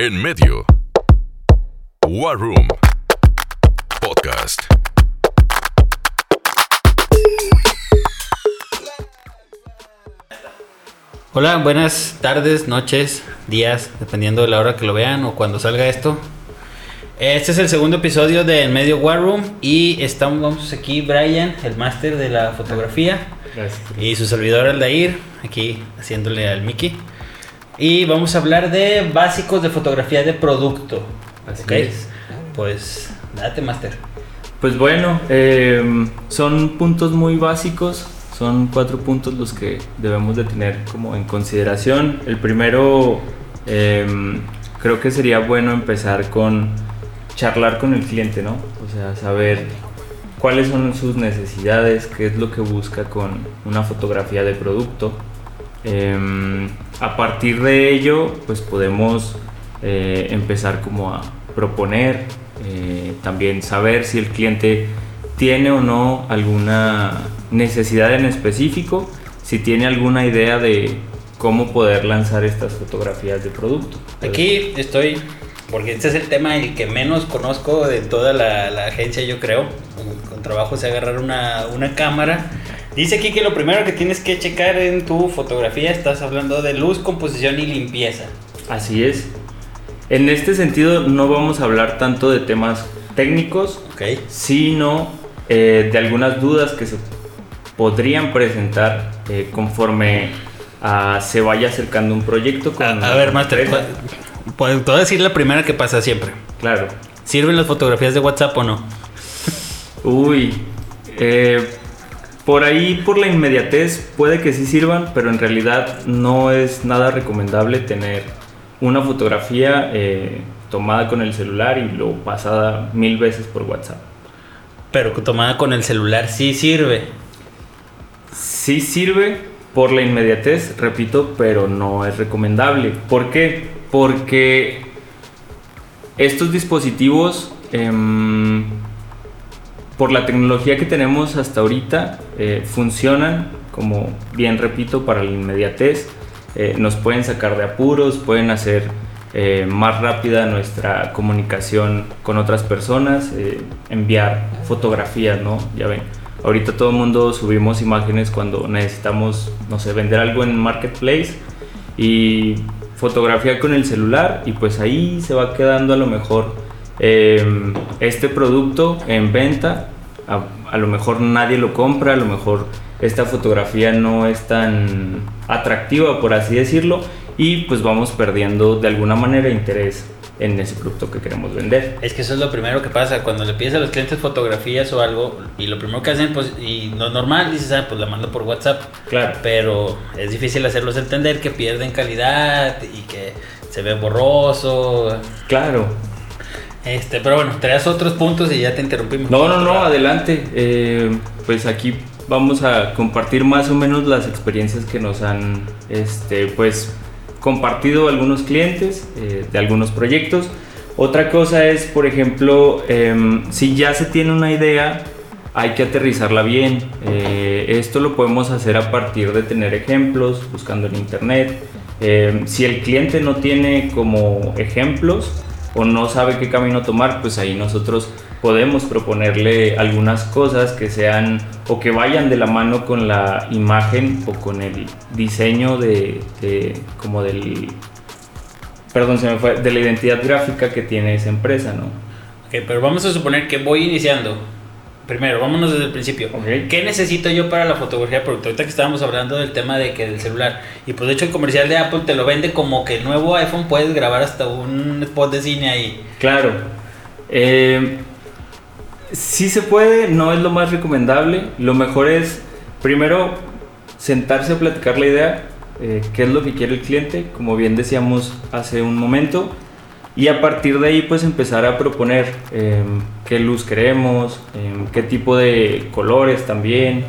En medio. War Room. Podcast. Hola, buenas tardes, noches, días, dependiendo de la hora que lo vean o cuando salga esto. Este es el segundo episodio de En Medio War Room y estamos aquí Brian, el máster de la fotografía, Gracias. y su servidor Aldair, aquí haciéndole al Mickey. Y vamos a hablar de básicos de fotografía de producto. Así ¿ok? es. Pues date, máster. Pues bueno, eh, son puntos muy básicos, son cuatro puntos los que debemos de tener como en consideración. El primero, eh, creo que sería bueno empezar con charlar con el cliente, ¿no? O sea, saber cuáles son sus necesidades, qué es lo que busca con una fotografía de producto. Eh, a partir de ello, pues podemos eh, empezar como a proponer, eh, también saber si el cliente tiene o no alguna necesidad en específico, si tiene alguna idea de cómo poder lanzar estas fotografías de producto. Aquí estoy, porque este es el tema el que menos conozco de toda la, agencia, yo creo. Con, trabajo es agarrar una, una cámara. Dice aquí que lo primero que tienes que checar en tu fotografía, estás hablando de luz, composición y limpieza. Así es. En este sentido no vamos a hablar tanto de temas técnicos, sino eh, de algunas dudas que se podrían presentar eh, conforme a- se vaya acercando un proyecto. Con A, a ver, Master, empresa. ¿cu- pues, te voy a decir la primera que pasa siempre. Claro. ¿Sirven las fotografías de WhatsApp o no? Uy, eh, por ahí, por la inmediatez, puede que sí sirvan, pero en realidad no es nada recomendable tener una fotografía eh, tomada con el celular y luego pasada mil veces por WhatsApp. Pero tomada con el celular sí sirve. Sí sirve por la inmediatez, repito, pero no es recomendable. ¿Por qué? Porque estos dispositivos, em, por la tecnología que tenemos hasta ahorita, eh, funcionan, como bien repito, para la inmediatez. Eh, nos pueden sacar de apuros, pueden hacer eh, más rápida nuestra comunicación con otras personas, enviar fotografías, ¿no? Ya ven, ahorita todo el mundo subimos imágenes cuando necesitamos, no sé, vender algo en Marketplace y fotografía con el celular y pues ahí se va quedando a lo mejor eh, este producto en venta, a, a lo mejor nadie lo compra, a lo mejor esta fotografía no es tan atractiva por así decirlo y pues vamos perdiendo de alguna manera interés en ese producto que queremos vender. Es que eso es lo primero que pasa. Cuando le pides a los clientes fotografías o algo, y lo primero que hacen, pues, y no normal, dices, ah, pues la mando por WhatsApp. Claro. Pero es difícil hacerlos entender que pierden calidad y que se ve borroso. Claro. Este, pero bueno, traes otros puntos y ya te interrumpimos. No, no, no, adelante. Eh, pues aquí vamos a compartir más o menos las experiencias que nos han, este, pues, compartido algunos clientes eh, de algunos proyectos. Otra cosa es, por ejemplo, em, si ya se tiene una idea, hay que aterrizarla bien. Eh, esto lo podemos hacer a partir de tener ejemplos, buscando en internet. Em, si el cliente no tiene como ejemplos o no sabe qué camino tomar, pues ahí nosotros podemos proponerle algunas cosas que sean o que vayan de la mano con la imagen o con el diseño de, como del perdón se me fue de la identidad gráfica que tiene esa empresa no pero vamos a suponer que voy iniciando. Primero, vámonos desde el principio. ¿Qué necesito yo para la fotografía? Porque ahorita que estábamos hablando del tema de que del celular. Y pues de hecho el comercial de Apple te lo vende como que el nuevo iPhone puedes grabar hasta un spot de cine ahí. claro eh, sí se puede no es lo más recomendable lo mejor es primero sentarse a platicar la idea eh, qué es lo que quiere el cliente como bien decíamos hace un momento Y a partir de ahí pues empezar a proponer eh, qué luz queremos, eh, qué tipo de colores también.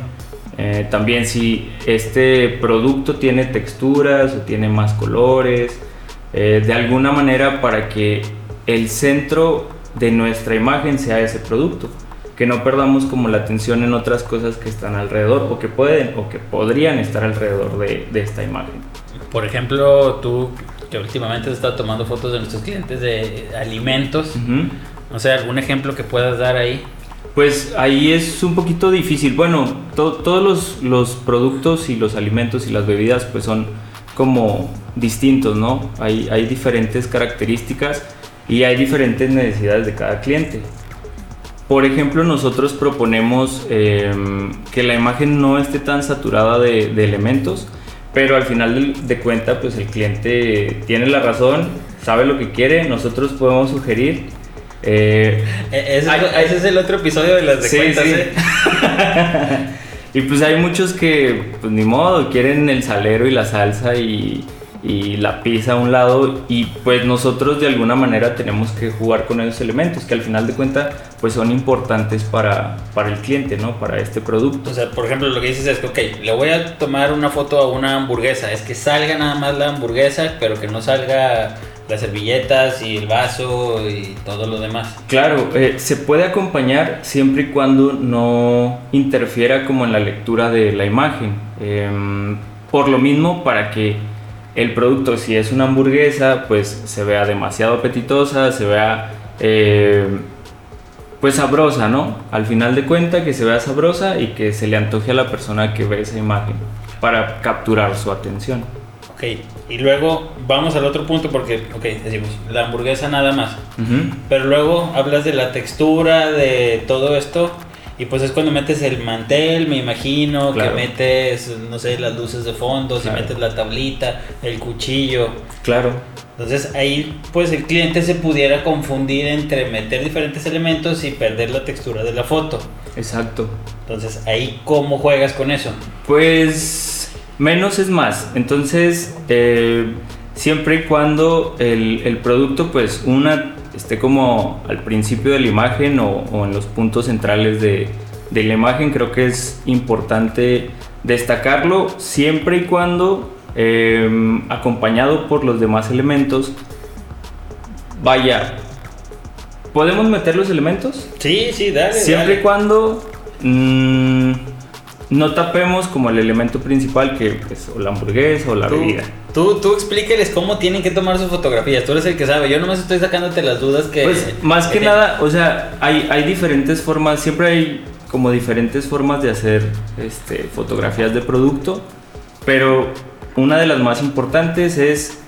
eh, también si este producto tiene texturas o tiene más colores. eh, de alguna manera para que el centro de nuestra imagen sea ese producto. Que no perdamos como la atención en otras cosas que están alrededor o que pueden o que podrían estar alrededor de, de esta imagen. Por ejemplo, tú que últimamente has estado tomando fotos de nuestros clientes de alimentos. Ujú. No sé, algún ejemplo que puedas dar ahí. Pues ahí es un poquito difícil. Bueno, to- todos los, los productos y los alimentos y las bebidas pues son como distintos, ¿no? Hay, hay diferentes características y hay diferentes necesidades de cada cliente. Por ejemplo, nosotros proponemos em, que la imagen no esté tan saturada de, de elementos, pero al final de, cuenta, pues el cliente tiene la razón, sabe lo que quiere, nosotros podemos sugerir. eh, E- Ese, es- ay. ese es el otro episodio de las de Sí, cuentas, sí. ¿eh? y pues hay muchos que, pues ni modo, quieren el salero y la salsa y, y la pizza a un lado y pues nosotros de alguna manera tenemos que jugar con esos elementos que al final de cuentas pues son importantes para, para el cliente, ¿no? Para este producto. O sea, por ejemplo, lo que dices es que, ok, le voy a tomar una foto a una hamburguesa. Es que salga nada más la hamburguesa, pero que no salga las servilletas y el vaso y todo lo demás. Claro, eh, se puede acompañar siempre y cuando no interfiera como en la lectura de la imagen. Em, por lo mismo, para que el producto, si es una hamburguesa, pues se vea demasiado apetitosa, se vea eh, pues sabrosa, ¿no? Al final de cuenta que se vea sabrosa y que se le antoje a la persona que ve esa imagen para capturar su atención. Ok, y luego vamos al otro punto porque, ok, decimos, la hamburguesa nada más. Ujú. Pero luego hablas de la textura, de todo esto. Y pues es cuando metes el mantel, me imagino, Claro. que metes, no sé, las luces de fondo, si metes la tablita, el cuchillo. Claro. Entonces ahí pues el cliente se pudiera confundir entre meter diferentes elementos y perder la textura de la foto. Exacto. Entonces ahí cómo juegas con eso. Pues menos es más. Entonces, eh, siempre y cuando el, el producto, pues una esté como al principio de la imagen o, o en los puntos centrales de, de la imagen, creo que es importante destacarlo siempre y cuando eh, acompañado por los demás elementos. Vaya, ¿podemos meter los elementos? Sí, sí, dale. Siempre dale. y cuando mm, no tapemos como el elemento principal que es o la hamburguesa o la Tú, bebida. Tú, tú explíqueles cómo tienen que tomar sus fotografías. Tú eres el que sabe. Yo nomás estoy sacándote las dudas que. Pues más que que- nada, o sea, hay, hay diferentes formas, siempre hay como diferentes formas de hacer este, fotografías de producto, pero una de las más importantes es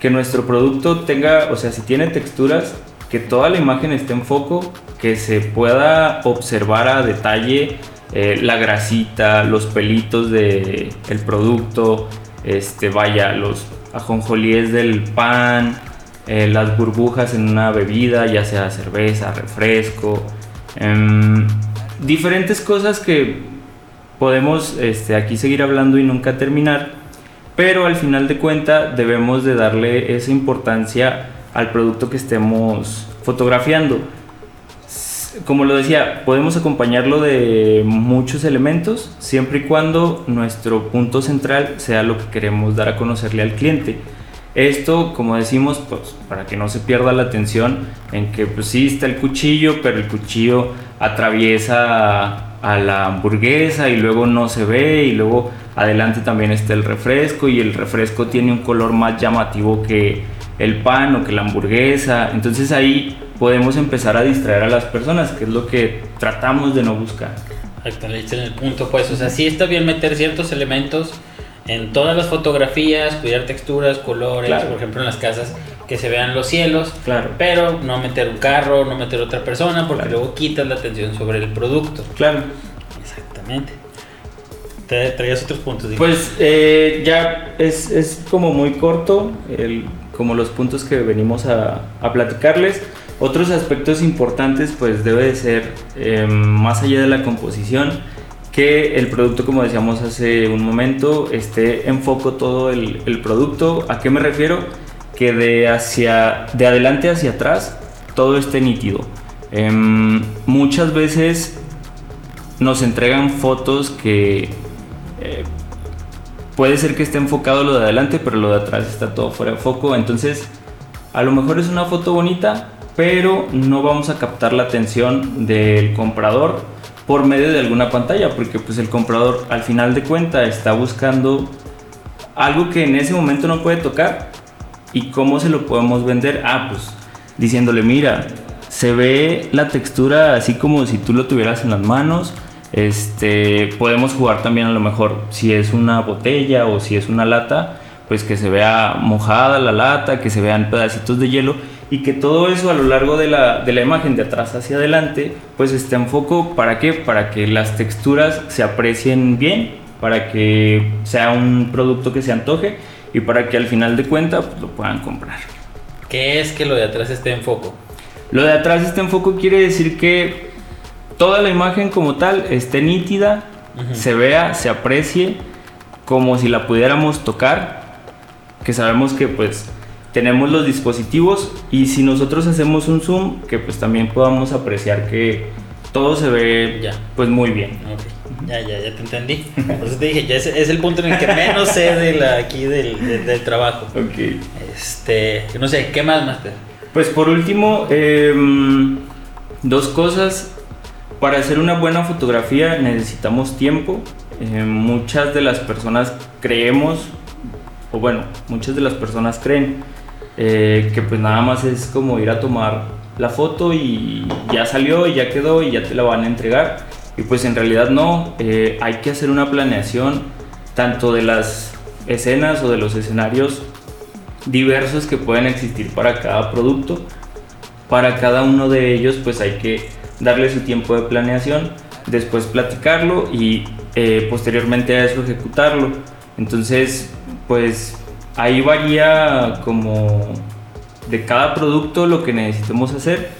que nuestro producto tenga, o sea, si tiene texturas, que toda la imagen esté en foco, que se pueda observar a detalle eh, la grasita, los pelitos del el producto, este, vaya, los ajonjolíes del pan, eh, las burbujas en una bebida, ya sea cerveza, refresco, em, diferentes cosas que podemos este, aquí seguir hablando y nunca terminar, pero al final de cuenta debemos de darle esa importancia al producto que estemos fotografiando. Como lo decía, podemos acompañarlo de muchos elementos siempre y cuando nuestro punto central sea lo que queremos dar a conocerle al cliente. Esto, como decimos, pues para que no se pierda la atención en que pues sí está el cuchillo, pero el cuchillo atraviesa a la hamburguesa y luego no se ve y luego adelante también está el refresco y el refresco tiene un color más llamativo que el pan o que la hamburguesa. Entonces ahí podemos empezar a distraer a las personas, que es lo que tratamos de no buscar. Diste en el punto, pues. O sea, sí está bien meter ciertos elementos en todas las fotografías, cuidar texturas, colores, Claro. por ejemplo en las casas, que se vean los cielos. Claro. Pero no meter un carro, no meter otra persona, porque Claro. luego quitas la atención sobre el producto. Claro. Exactamente. Te traías otros puntos. Pues eh, ya es, es como muy corto, el- como los puntos que venimos a, platicarles. Otros aspectos importantes pues debe de ser, eh, más allá de la composición, que el producto, como decíamos hace un momento, esté en foco todo el, el producto. ¿A qué me refiero? Que de, hacia, de adelante hacia atrás todo esté nítido. Em, muchas veces nos entregan fotos que eh, puede ser que esté enfocado lo de adelante, pero lo de atrás está todo fuera de foco. Entonces, a lo mejor es una foto bonita, pero no vamos a captar la atención del comprador por medio de alguna pantalla, porque pues el comprador al final de cuenta está buscando algo que en ese momento no puede tocar ¿Y cómo se lo podemos vender? Ah, pues diciéndole, mira, se ve la textura así como si tú lo tuvieras en las manos. Este, podemos jugar también a lo mejor si es una botella o si es una lata, pues que se vea mojada la lata, que se vean pedacitos de hielo y que todo eso a lo largo de la, de la imagen de atrás hacia adelante pues esté en foco para qué? Para que las texturas se aprecien bien, para que sea un producto que se antoje y para que al final de cuentas pues, lo puedan comprar. ¿Qué es que lo de atrás esté en foco? Lo de atrás esté en foco quiere decir que toda la imagen como tal esté nítida, se vea, se aprecie como si la pudiéramos tocar, que sabemos que pues tenemos los dispositivos y si nosotros hacemos un zoom, que pues también podamos apreciar que todo se ve Ya. pues muy bien. Ya, ya, ya te entendí. Por eso te dije, ya es, es el punto en el que menos sé de la, aquí del, de- del trabajo. Ok. Este, no sé, ¿qué más, Master? Pues por último, em, dos cosas. Para hacer una buena fotografía necesitamos tiempo. Eh, muchas de las personas creemos, o bueno, muchas de las personas creen eh, que pues nada más es como ir a tomar la foto y ya salió y ya quedó y ya te la van a entregar. Y pues en realidad no, eh, hay que hacer una planeación tanto de las escenas o de los escenarios diversos que pueden existir para cada producto. Para cada uno de ellos pues hay que darle su tiempo de planeación, después platicarlo y eh, posteriormente a eso ejecutarlo. Entonces pues ahí varía como de cada producto lo que necesitemos hacer,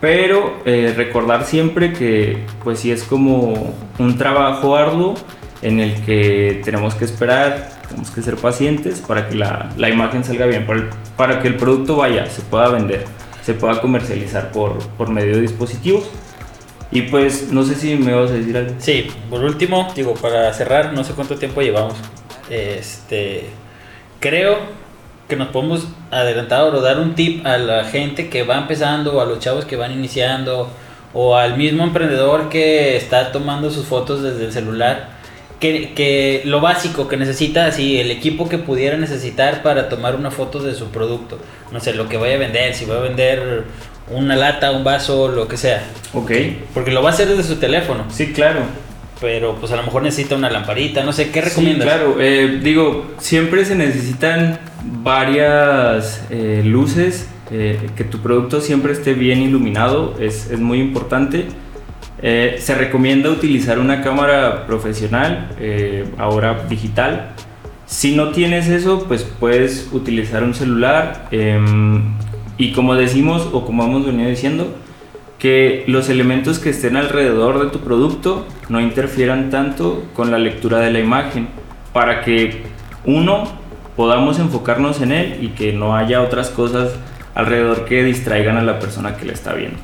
pero eh, recordar siempre que pues sí es como un trabajo arduo en el que tenemos que esperar, tenemos que ser pacientes para que la, la imagen salga bien, para, para que el producto vaya, se pueda vender, se pueda comercializar por, por medio de dispositivos. Y pues no sé si me vas a decir algo. Sí, por último, digo, para cerrar, no sé cuánto tiempo llevamos. Este, creo que nos podemos adelantar o dar un tip a la gente que va empezando, o a los chavos que van iniciando, o al mismo emprendedor que está tomando sus fotos desde el celular. Que, que lo básico que necesita, así, el equipo que pudiera necesitar para tomar una foto de su producto. No sé, lo que vaya a vender, si va a vender una lata, un vaso, lo que sea. Ok, Porque lo va a hacer desde su teléfono sí, claro. pero pues a lo mejor necesita una lamparita, no sé, ¿qué Sí, recomiendas? claro, eh, digo, siempre se necesitan varias eh, luces, eh, que tu producto siempre esté bien iluminado, es, es muy importante. Eh, se recomienda utilizar una cámara profesional, eh, ahora digital. Si no tienes eso, pues puedes utilizar un celular em, y como decimos o como hemos venido diciendo, que los elementos que estén alrededor de tu producto no interfieran tanto con la lectura de la imagen para que uno podamos enfocarnos en él y que no haya otras cosas alrededor que distraigan a la persona que la está viendo.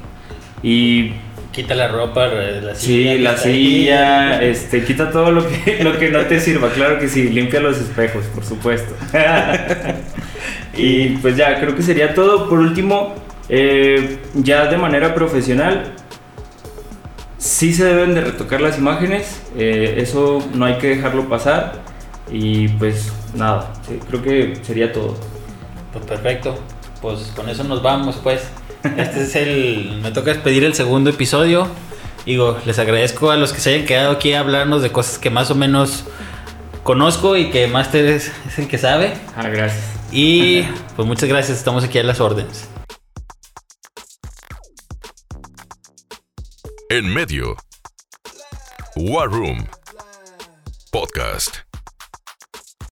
Y Quita la ropa, la sí, que la ahí. silla, este, quita todo lo que, lo que no te sirva, claro que sí, limpia los espejos, por supuesto. y pues ya, creo que sería todo. Por último, eh, ya de manera profesional, sí se deben de retocar las imágenes, eh, eso no hay que dejarlo pasar. Y pues nada, sí, creo que sería todo. Pues perfecto, pues con eso nos vamos pues. Este es el, me toca despedir el segundo episodio. Digo, les agradezco a los que se hayan quedado aquí a hablarnos de cosas que más o menos conozco y que más es, es el que sabe. Ah, gracias. Y pues muchas gracias, estamos aquí a las órdenes. En medio. War Room. Podcast.